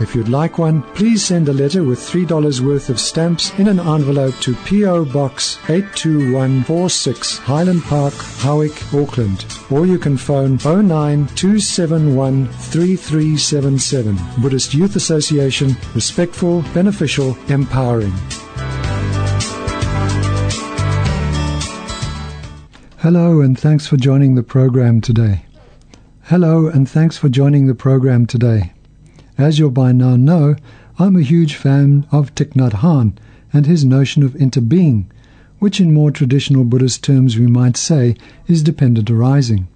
If you'd like one, please send a letter with $3 worth of stamps in an envelope to P.O. Box 82146 Highland Park, Howick, Auckland. Or you can phone 09271 3377. Buddhist Youth Association, respectful, beneficial, empowering. Hello and thanks for joining the program today. Hello and thanks for joining the program today. As you'll by now know, I'm a huge fan of Thich Nhat Hanh and his notion of interbeing, which in more traditional Buddhist terms we might say is dependent arising.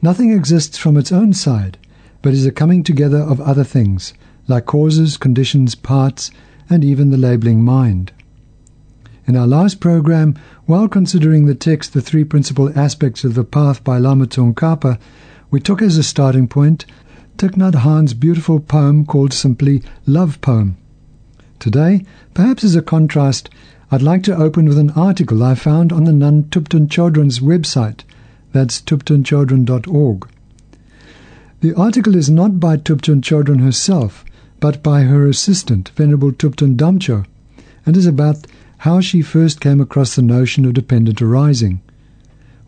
Nothing exists from its own side, but is a coming together of other things, like causes, conditions, parts, and even the labeling mind. In our last program, while considering the text The Three Principal Aspects of the Path by Lama Tsongkhapa, we took as a starting point Thich Hanh's beautiful poem called simply Love Poem. Today, perhaps as a contrast, I'd like to open with an article I found on the Nun Thupten Chodron's website. That's thuptenchodron.org. The article is not by Thupten Children herself, but by her assistant, Venerable Thupten Damcho, and is about how she first came across the notion of dependent arising.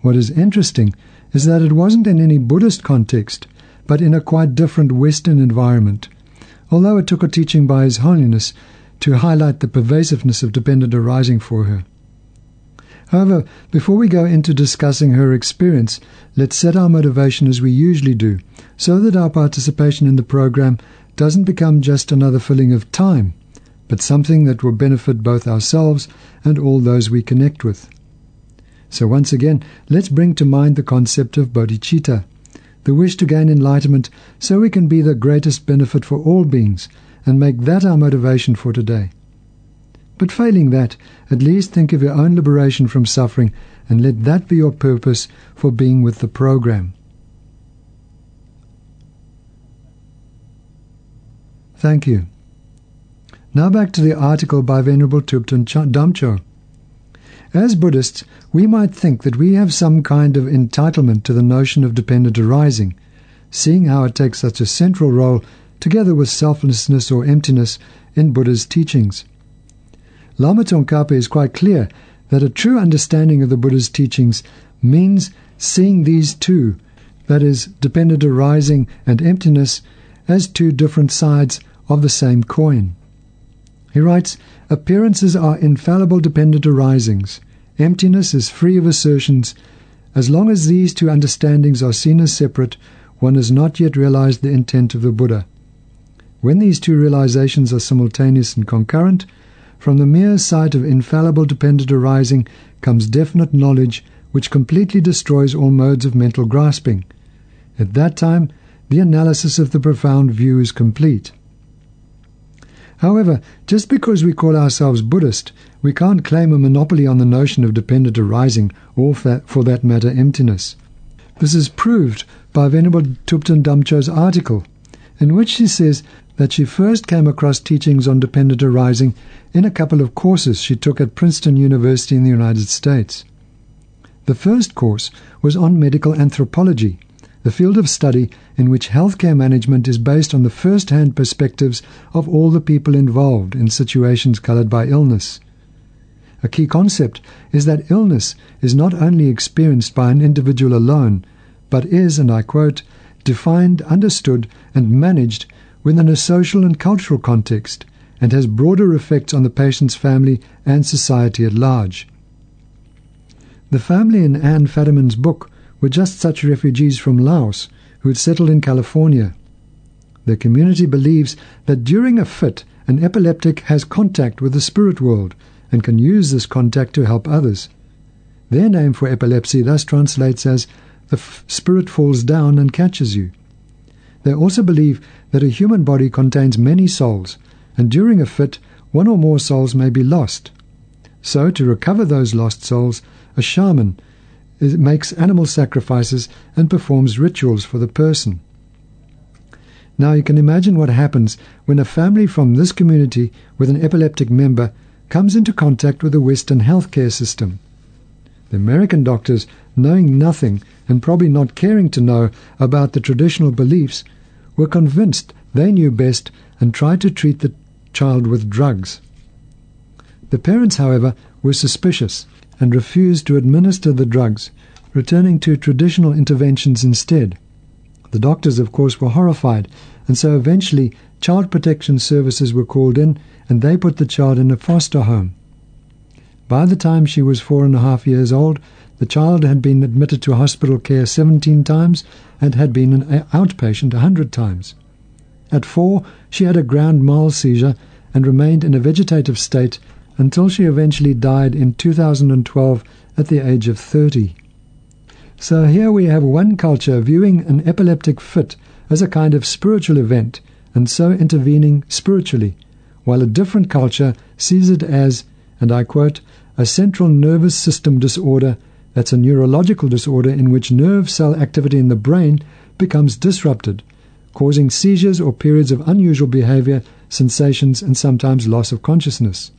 What is interesting is that it wasn't in any Buddhist context, but in a quite different Western environment. Although it took a teaching by His Holiness to highlight the pervasiveness of dependent arising for her. However, before we go into discussing her experience, let's set our motivation as we usually do, so that our participation in the program doesn't become just another filling of time, but something that will benefit both ourselves and all those we connect with. So once again, let's bring to mind the concept of bodhicitta the wish to gain enlightenment so we can be the greatest benefit for all beings and make that our motivation for today. But failing that, at least think of your own liberation from suffering and let that be your purpose for being with the program. Thank you. Now back to the article by Venerable Thupten Damcho. As Buddhists, we might think that we have some kind of entitlement to the notion of dependent arising, seeing how it takes such a central role together with selflessness or emptiness in Buddha's teachings. Lama Tsongkhapa is quite clear that a true understanding of the Buddha's teachings means seeing these two, that is, dependent arising and emptiness, as two different sides of the same coin. He writes, Appearances are infallible dependent arisings. Emptiness is free of assertions. As long as these two understandings are seen as separate, one has not yet realized the intent of the Buddha. When these two realizations are simultaneous and concurrent, from the mere sight of infallible dependent arising comes definite knowledge which completely destroys all modes of mental grasping. At that time, the analysis of the profound view is complete. However, just because we call ourselves Buddhist, we can't claim a monopoly on the notion of dependent arising or, for that matter, emptiness. This is proved by Venerable Thupten Damcho's article, in which she says that she first came across teachings on dependent arising in a couple of courses she took at Princeton University in the United States. The first course was on medical anthropology, the field of study in which healthcare management is based on the first hand perspectives of all the people involved in situations colored by illness. A key concept is that illness is not only experienced by an individual alone, but is, and I quote, defined, understood, and managed within a social and cultural context, and has broader effects on the patient's family and society at large. The family in Anne Fadiman's book were just such refugees from Laos who had settled in California. The community believes that during a fit, an epileptic has contact with the spirit world and can use this contact to help others. Their name for epilepsy thus translates as the f- spirit falls down and catches you. They also believe that a human body contains many souls, and during a fit, one or more souls may be lost. So, to recover those lost souls, a shaman makes animal sacrifices and performs rituals for the person. Now, you can imagine what happens when a family from this community with an epileptic member comes into contact with the Western healthcare system. The American doctors, knowing nothing and probably not caring to know about the traditional beliefs, were convinced they knew best and tried to treat the child with drugs. The parents, however, were suspicious and refused to administer the drugs, returning to traditional interventions instead. The doctors, of course, were horrified, and so eventually child protection services were called in and they put the child in a foster home. By the time she was four and a half years old, the child had been admitted to hospital care 17 times and had been an outpatient a 100 times. At four, she had a grand mal seizure and remained in a vegetative state until she eventually died in 2012 at the age of 30. So here we have one culture viewing an epileptic fit as a kind of spiritual event and so intervening spiritually, while a different culture sees it as, and I quote, a central nervous system disorder that's a neurological disorder in which nerve cell activity in the brain becomes disrupted, causing seizures or periods of unusual behavior, sensations, and sometimes loss of consciousness.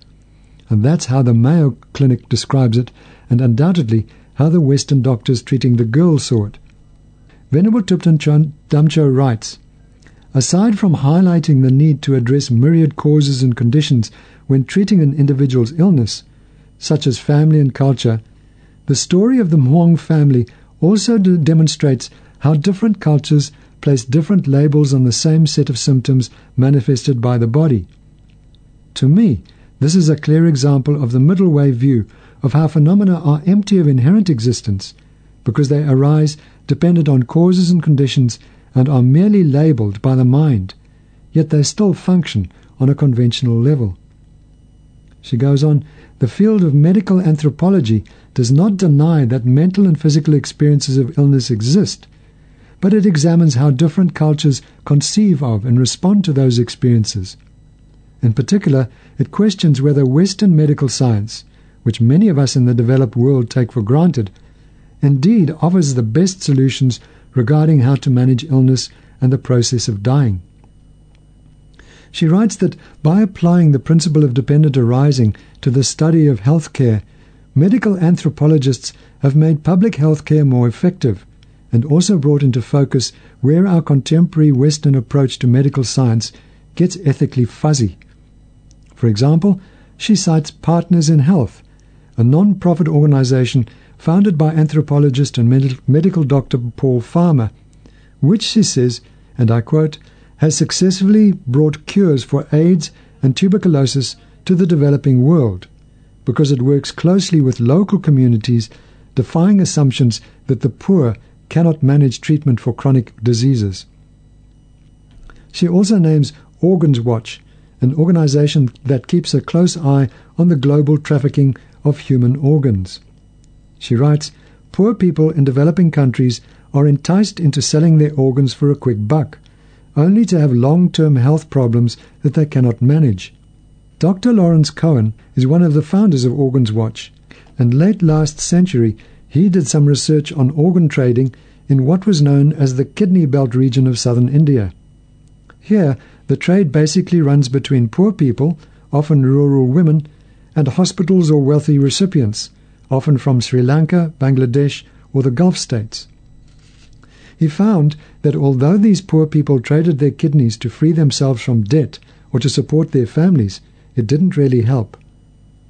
And that's how the Mayo Clinic describes it, and undoubtedly how the Western doctors treating the girl saw it. Venerable Thupten Damcho writes, Aside from highlighting the need to address myriad causes and conditions when treating an individual's illness, such as family and culture, the story of the Hmong family also demonstrates how different cultures place different labels on the same set of symptoms manifested by the body. To me, this is a clear example of the middle way view of how phenomena are empty of inherent existence because they arise dependent on causes and conditions and are merely labeled by the mind, yet they still function on a conventional level. She goes on, the field of medical anthropology does not deny that mental and physical experiences of illness exist, but it examines how different cultures conceive of and respond to those experiences. In particular, it questions whether Western medical science, which many of us in the developed world take for granted, indeed offers the best solutions regarding how to manage illness and the process of dying. She writes that by applying the principle of dependent arising to the study of health care, medical anthropologists have made public health care more effective and also brought into focus where our contemporary Western approach to medical science gets ethically fuzzy. For example, she cites Partners in Health, a non profit organization founded by anthropologist and med- medical doctor Paul Farmer, which she says, and I quote, has successfully brought cures for AIDS and tuberculosis to the developing world because it works closely with local communities, defying assumptions that the poor cannot manage treatment for chronic diseases. She also names Organs Watch, an organization that keeps a close eye on the global trafficking of human organs. She writes, Poor people in developing countries are enticed into selling their organs for a quick buck, only to have long-term health problems that they cannot manage. Dr. Lawrence Cohen is one of the founders of Organs Watch, and late last century he did some research on organ trading in what was known as the kidney belt region of southern India. Here, the trade basically runs between poor people, often rural women, and hospitals or wealthy recipients, often from Sri Lanka, Bangladesh, or the Gulf states. He found that although these poor people traded their kidneys to free themselves from debt or to support their families, it didn't really help.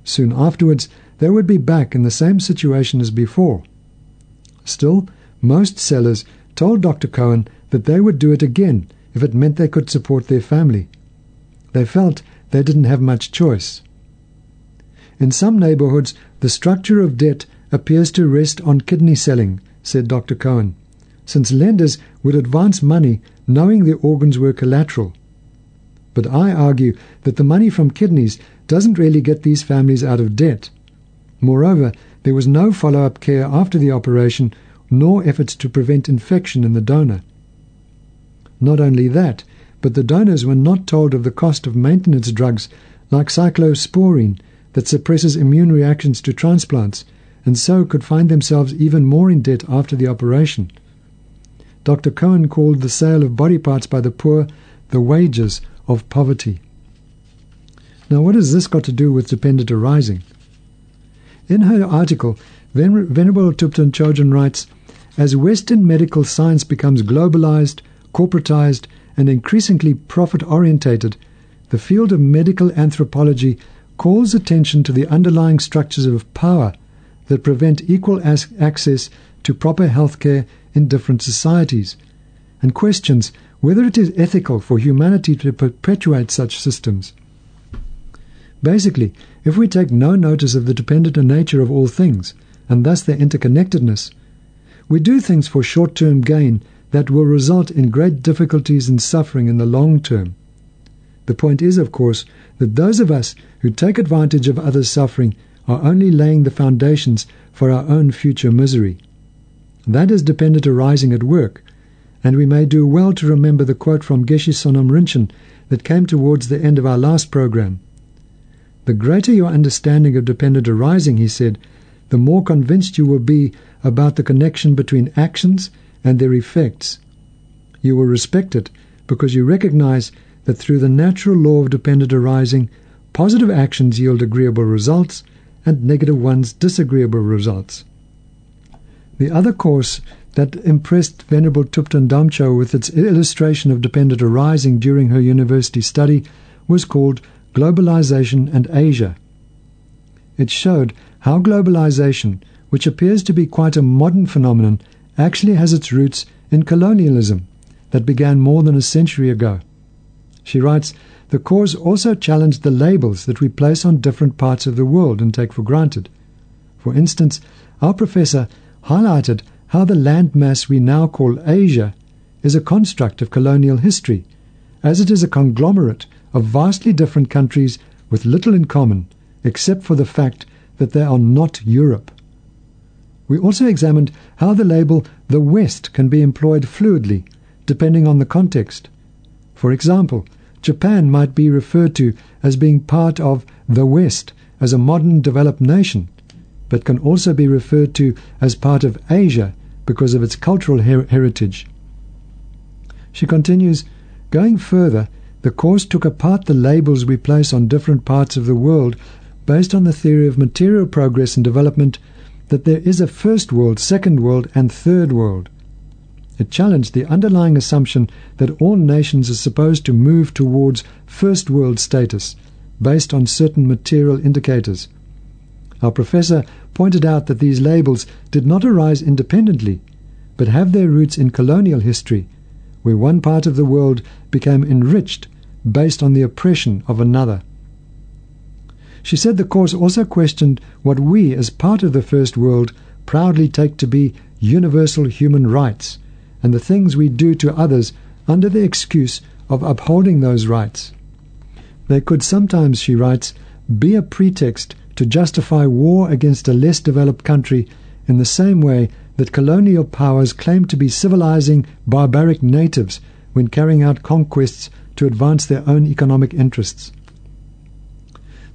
Soon afterwards, they would be back in the same situation as before. Still, most sellers told Dr. Cohen that they would do it again if it meant they could support their family. They felt they didn't have much choice. In some neighborhoods, the structure of debt appears to rest on kidney selling, said Dr. Cohen, since lenders would advance money knowing their organs were collateral. But I argue that the money from kidneys doesn't really get these families out of debt. Moreover, there was no follow up care after the operation, nor efforts to prevent infection in the donor. Not only that, but the donors were not told of the cost of maintenance drugs like cyclosporine that suppresses immune reactions to transplants and so could find themselves even more in debt after the operation. Dr. Cohen called the sale of body parts by the poor the wages of poverty. Now, what has this got to do with dependent arising? In her article, Venerable Thupten Chodron writes As Western medical science becomes globalized, corporatized, and increasingly profit orientated, the field of medical anthropology calls attention to the underlying structures of power that prevent equal access to proper health care in different societies, and questions whether it is ethical for humanity to perpetuate such systems. Basically, if we take no notice of the dependent nature of all things, and thus their interconnectedness, we do things for short term gain that will result in great difficulties and suffering in the long term. The point is, of course, that those of us who take advantage of others' suffering are only laying the foundations for our own future misery. That is dependent arising at work, and we may do well to remember the quote from Geshe Sonam Rinchen that came towards the end of our last program. The greater your understanding of dependent arising, he said, the more convinced you will be about the connection between actions and their effects. You will respect it because you recognize that through the natural law of dependent arising, positive actions yield agreeable results and negative ones disagreeable results. The other course that impressed Venerable Thupten Damcho with its illustration of dependent arising during her university study was called Globalization and Asia. It showed how globalization, which appears to be quite a modern phenomenon, actually has its roots in colonialism that began more than a century ago. She writes, the cause also challenged the labels that we place on different parts of the world and take for granted. For instance, our professor highlighted how the landmass we now call Asia is a construct of colonial history, as it is a conglomerate of vastly different countries with little in common, except for the fact that they are not Europe. We also examined how the label the West can be employed fluidly, depending on the context. For example, Japan might be referred to as being part of the West as a modern developed nation, but can also be referred to as part of Asia because of its cultural her- heritage. She continues, going further, the course took apart the labels we place on different parts of the world based on the theory of material progress and development that there is a first world, second world, and third world. It challenged the underlying assumption that all nations are supposed to move towards first world status based on certain material indicators. Our professor pointed out that these labels did not arise independently, but have their roots in colonial history, where one part of the world became enriched based on the oppression of another. She said the Course also questioned what we, as part of the First World, proudly take to be universal human rights and the things we do to others under the excuse of upholding those rights. They could sometimes, she writes, be a pretext to justify war against a less developed country in the same way that colonial powers claim to be civilizing barbaric natives when carrying out conquests to advance their own economic interests.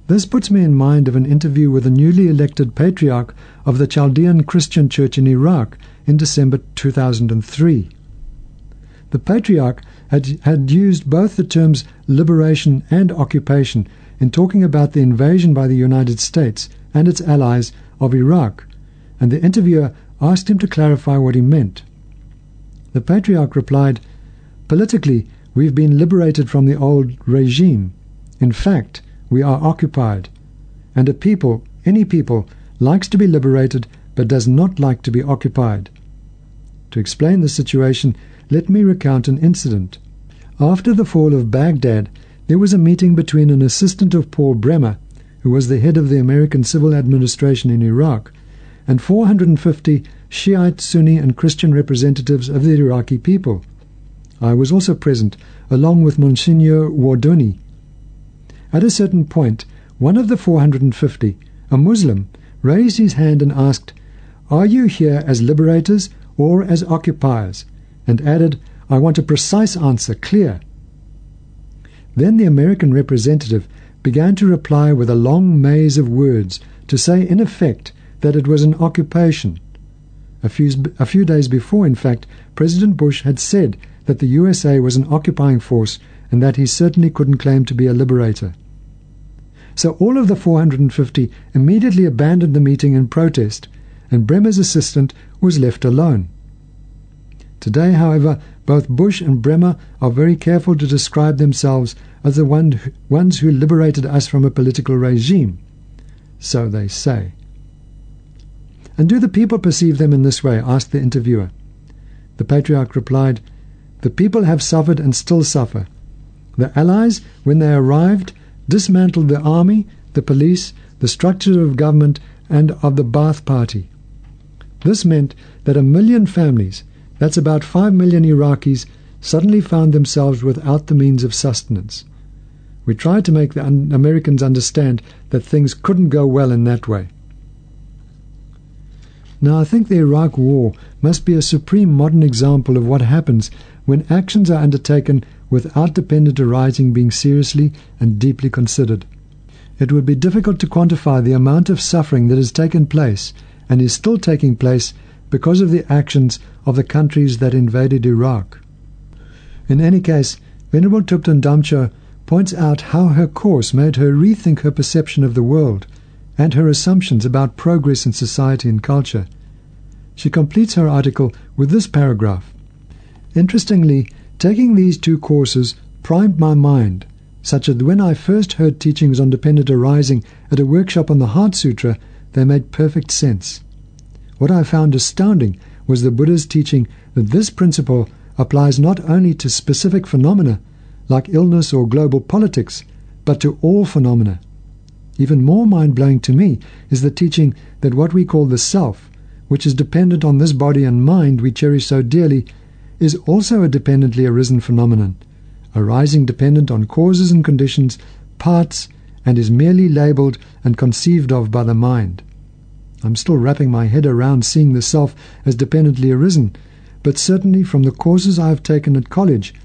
This puts me in mind of an interview with the newly elected patriarch of the Chaldean Christian Church in Iraq in December 2003. The patriarch had, had used both the terms liberation and occupation in talking about the invasion by the United States and its allies of Iraq, and the interviewer asked him to clarify what he meant. The patriarch replied, Politically, We've been liberated from the old regime. In fact, we are occupied. And a people, any people, likes to be liberated but does not like to be occupied. To explain the situation, let me recount an incident. After the fall of Baghdad, there was a meeting between an assistant of Paul Bremer, who was the head of the American civil administration in Iraq, and 450 Shiite, Sunni, and Christian representatives of the Iraqi people. I was also present, along with Monsignor Warduni. At a certain point, one of the 450, a Muslim, raised his hand and asked, Are you here as liberators or as occupiers? and added, I want a precise answer, clear. Then the American representative began to reply with a long maze of words to say, in effect, that it was an occupation. A few, a few days before, in fact, President Bush had said that the USA was an occupying force and that he certainly couldn't claim to be a liberator. So all of the 450 immediately abandoned the meeting in protest, and Bremer's assistant was left alone. Today, however, both Bush and Bremer are very careful to describe themselves as the one, ones who liberated us from a political regime. So they say. And do the people perceive them in this way? asked the interviewer. The patriarch replied, The people have suffered and still suffer. The Allies, when they arrived, dismantled the army, the police, the structure of government, and of the Ba'ath Party. This meant that a million families, that's about five million Iraqis, suddenly found themselves without the means of sustenance. We tried to make the un- Americans understand that things couldn't go well in that way. Now, I think the Iraq War must be a supreme modern example of what happens when actions are undertaken without dependent arising being seriously and deeply considered. It would be difficult to quantify the amount of suffering that has taken place and is still taking place because of the actions of the countries that invaded Iraq. In any case, Venerable Thupten Damcho points out how her course made her rethink her perception of the world and her assumptions about progress in society and culture. She completes her article with this paragraph. Interestingly, taking these two courses primed my mind, such that when I first heard teachings on dependent arising at a workshop on the Heart Sutra, they made perfect sense. What I found astounding was the Buddha's teaching that this principle applies not only to specific phenomena, like illness or global politics, but to all phenomena. Even more mind blowing to me is the teaching that what we call the self, which is dependent on this body and mind we cherish so dearly, is also a dependently arisen phenomenon, arising dependent on causes and conditions, parts, and is merely labeled and conceived of by the mind. I'm still wrapping my head around seeing the self as dependently arisen, but certainly from the courses I have taken at college,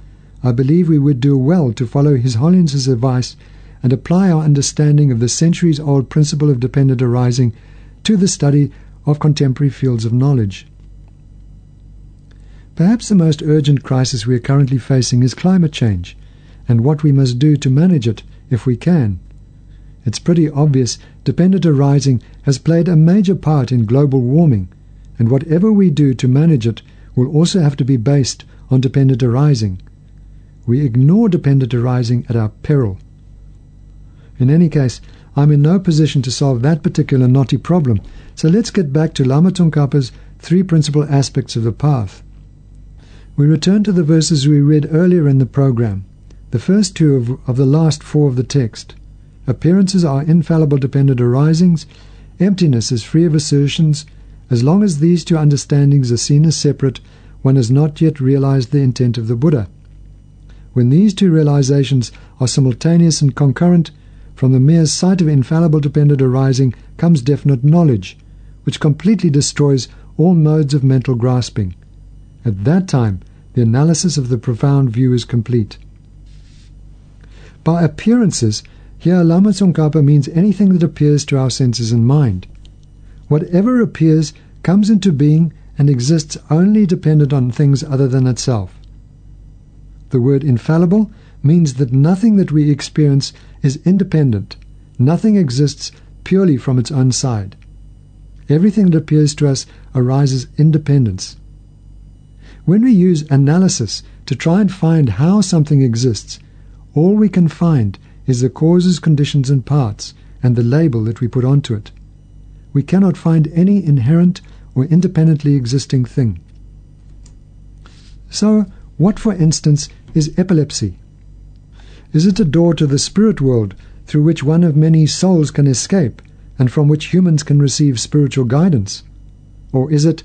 I believe we would do well to follow His Holiness's advice and apply our understanding of the centuries old principle of dependent arising to the study of contemporary fields of knowledge. Perhaps the most urgent crisis we are currently facing is climate change and what we must do to manage it if we can. It's pretty obvious dependent arising has played a major part in global warming, and whatever we do to manage it will also have to be based on dependent arising. We ignore dependent arising at our peril. In any case, I'm in no position to solve that particular knotty problem, so let's get back to Lama Tsongkhapa's three principal aspects of the path. We return to the verses we read earlier in the program, the first two of, of the last four of the text. Appearances are infallible dependent arisings, emptiness is free of assertions. As long as these two understandings are seen as separate, one has not yet realized the intent of the Buddha. When these two realizations are simultaneous and concurrent, from the mere sight of infallible dependent arising comes definite knowledge, which completely destroys all modes of mental grasping. At that time, the analysis of the profound view is complete. By appearances, here Lama Tsongkhapa means anything that appears to our senses and mind. Whatever appears comes into being and exists only dependent on things other than itself. The word infallible means that nothing that we experience is independent. Nothing exists purely from its own side. Everything that appears to us arises independence. When we use analysis to try and find how something exists, all we can find is the causes, conditions, and parts, and the label that we put onto it. We cannot find any inherent or independently existing thing. So, what, for instance, is epilepsy? Is it a door to the spirit world through which one of many souls can escape and from which humans can receive spiritual guidance? Or is it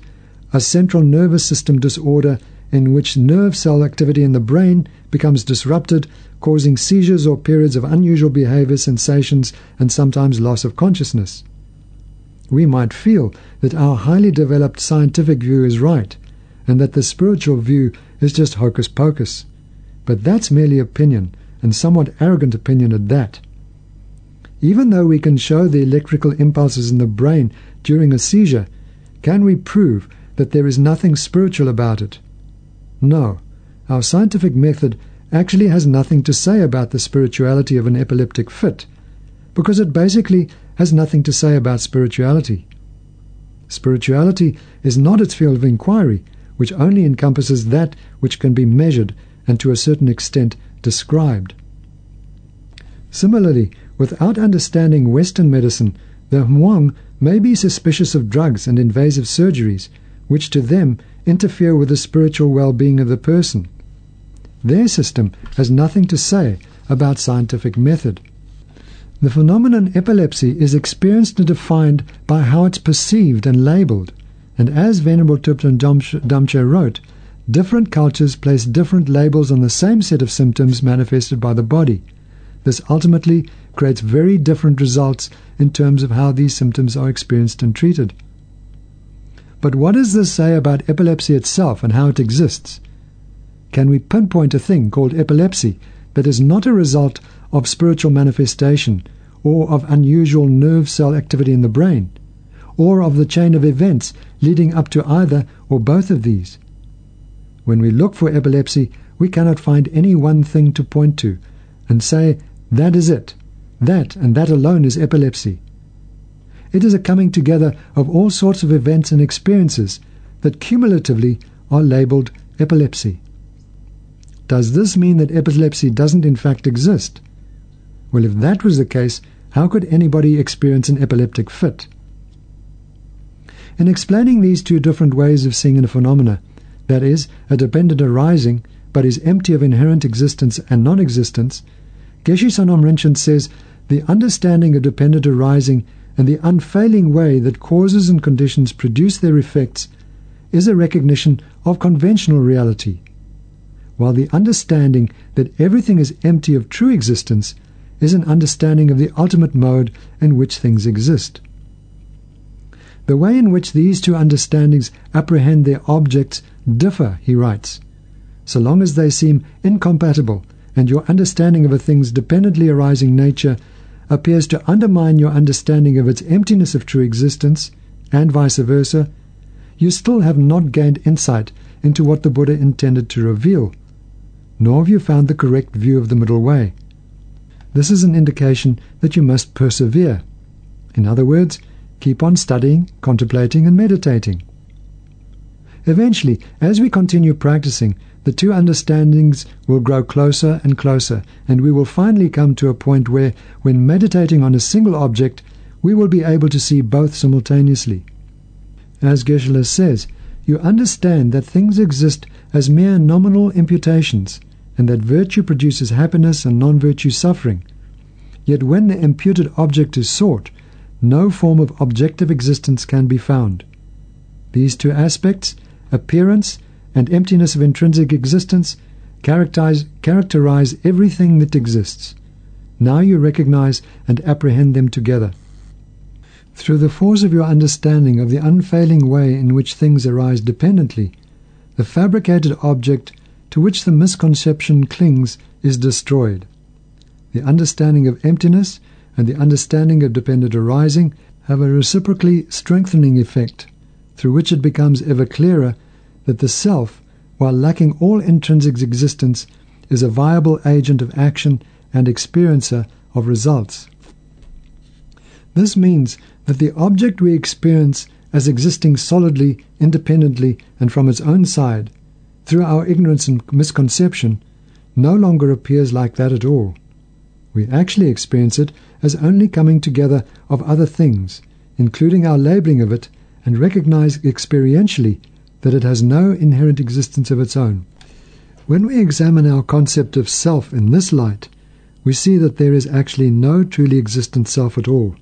a central nervous system disorder in which nerve cell activity in the brain becomes disrupted, causing seizures or periods of unusual behavior, sensations, and sometimes loss of consciousness? We might feel that our highly developed scientific view is right and that the spiritual view is just hocus pocus. But that's merely opinion and somewhat arrogant opinion at that. Even though we can show the electrical impulses in the brain during a seizure, can we prove that there is nothing spiritual about it? No. Our scientific method actually has nothing to say about the spirituality of an epileptic fit, because it basically has nothing to say about spirituality. Spirituality is not its field of inquiry, which only encompasses that which can be measured and to a certain extent described. Similarly, without understanding Western medicine, the Hmong may be suspicious of drugs and invasive surgeries, which to them interfere with the spiritual well being of the person. Their system has nothing to say about scientific method. The phenomenon epilepsy is experienced and defined by how it's perceived and labeled. And as Venerable Thupten Damcho wrote, different cultures place different labels on the same set of symptoms manifested by the body. This ultimately creates very different results in terms of how these symptoms are experienced and treated. But what does this say about epilepsy itself and how it exists? Can we pinpoint a thing called epilepsy that is not a result of spiritual manifestation or of unusual nerve cell activity in the brain, or of the chain of events leading up to either or both of these? When we look for epilepsy, we cannot find any one thing to point to and say, that is it. That and that alone is epilepsy. It is a coming together of all sorts of events and experiences that cumulatively are labeled epilepsy. Does this mean that epilepsy doesn't in fact exist? Well, if that was the case, how could anybody experience an epileptic fit? In explaining these two different ways of seeing a phenomena, that is, a dependent arising but is empty of inherent existence and non existence, Geshe Sonam Rinchen says the understanding of dependent arising and the unfailing way that causes and conditions produce their effects is a recognition of conventional reality, while the understanding that everything is empty of true existence is an understanding of the ultimate mode in which things exist. The way in which these two understandings apprehend their objects differ, he writes. So long as they seem incompatible and your understanding of a thing's dependently arising nature appears to undermine your understanding of its emptiness of true existence, and vice versa, you still have not gained insight into what the Buddha intended to reveal, nor have you found the correct view of the middle way. This is an indication that you must persevere. In other words, keep on studying, contemplating, and meditating. Eventually, as we continue practicing, the two understandings will grow closer and closer, and we will finally come to a point where, when meditating on a single object, we will be able to see both simultaneously. As Geshe-la says, you understand that things exist as mere nominal imputations, and that virtue produces happiness and non virtue suffering. Yet when the imputed object is sought, no form of objective existence can be found. These two aspects, appearance and emptiness of intrinsic existence characterize, characterize everything that exists. Now you recognize and apprehend them together. Through the force of your understanding of the unfailing way in which things arise dependently, the fabricated object to which the misconception clings is destroyed. The understanding of emptiness and the understanding of dependent arising have a reciprocally strengthening effect, through which it becomes ever clearer that the self, while lacking all intrinsic existence, is a viable agent of action and experiencer of results. This means that the object we experience as existing solidly, independently, and from its own side, through our ignorance and misconception, no longer appears like that at all. We actually experience it as only coming together of other things, including our labeling of it, and recognize experientially that it has no inherent existence of its own. When we examine our concept of self in this light, we see that there is actually no truly existent self at all.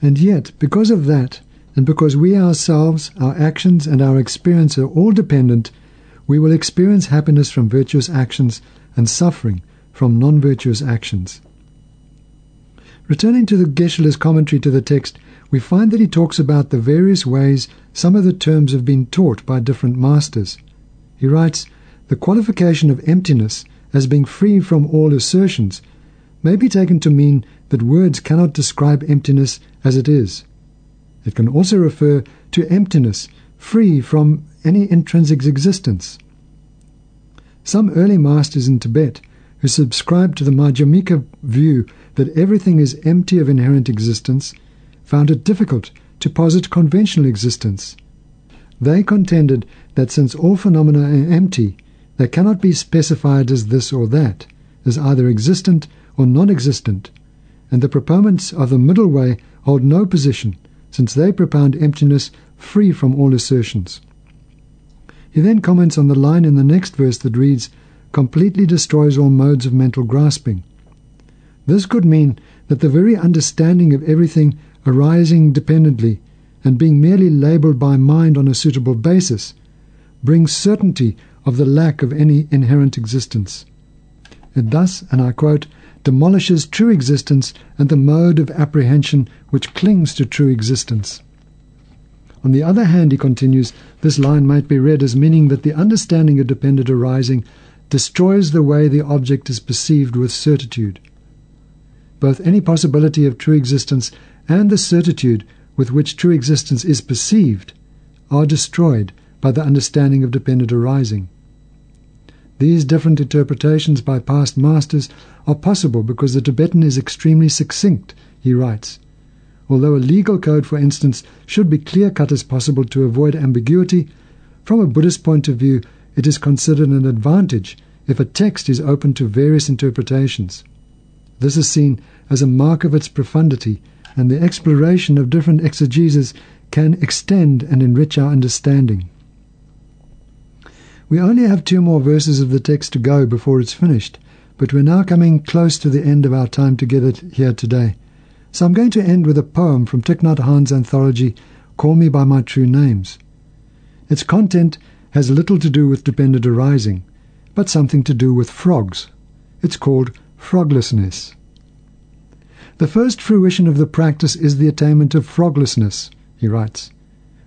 And yet, because of that, and because we ourselves, our actions, and our experience are all dependent, we will experience happiness from virtuous actions and suffering from non virtuous actions. Returning to the Geshe-la's commentary to the text, we find that he talks about the various ways some of the terms have been taught by different masters. He writes, The qualification of emptiness as being free from all assertions may be taken to mean that words cannot describe emptiness as it is. It can also refer to emptiness free from any intrinsic existence. Some early masters in Tibet who subscribed to the Madhyamika view that everything is empty of inherent existence found it difficult to posit conventional existence. They contended that since all phenomena are empty, they cannot be specified as this or that, as either existent or non existent, and the proponents of the middle way hold no position, since they propound emptiness free from all assertions. He then comments on the line in the next verse that reads, completely destroys all modes of mental grasping. This could mean that the very understanding of everything arising dependently and being merely labelled by mind on a suitable basis brings certainty of the lack of any inherent existence. It thus, and I quote, demolishes true existence and the mode of apprehension which clings to true existence. On the other hand, he continues, this line might be read as meaning that the understanding of dependent arising destroys the way the object is perceived with certitude. Both any possibility of true existence and the certitude with which true existence is perceived are destroyed by the understanding of dependent arising. These different interpretations by past masters are possible because the Tibetan is extremely succinct, he writes. Although a legal code, for instance, should be clear cut as possible to avoid ambiguity, from a Buddhist point of view, it is considered an advantage if a text is open to various interpretations. This is seen as a mark of its profundity, and the exploration of different exegeses can extend and enrich our understanding. We only have two more verses of the text to go before it's finished, but we're now coming close to the end of our time together here today. So I'm going to end with a poem from Thich Nhat Hanh's anthology, Call Me By My True Names. Its content has little to do with dependent arising, but something to do with frogs. It's called froglessness. The first fruition of the practice is the attainment of froglessness, he writes.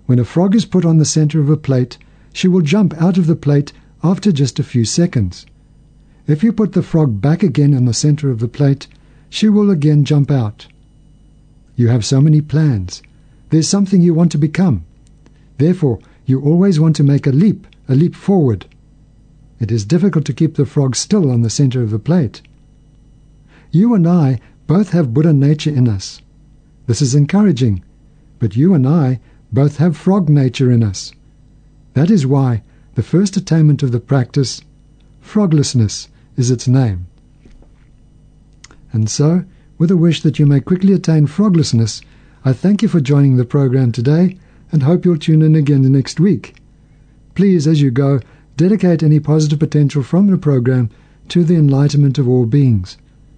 When a frog is put on the center of a plate, she will jump out of the plate after just a few seconds. If you put the frog back again in the center of the plate, she will again jump out. You have so many plans. There's something you want to become. Therefore, you always want to make a leap, a leap forward. It is difficult to keep the frog still on the center of the plate. You and I both have Buddha nature in us. This is encouraging, but you and I both have frog nature in us. That is why the first attainment of the practice, froglessness, is its name. And so, with a wish that you may quickly attain froglessness, I thank you for joining the program today and hope you'll tune in again next week. Please, as you go, dedicate any positive potential from the program to the enlightenment of all beings.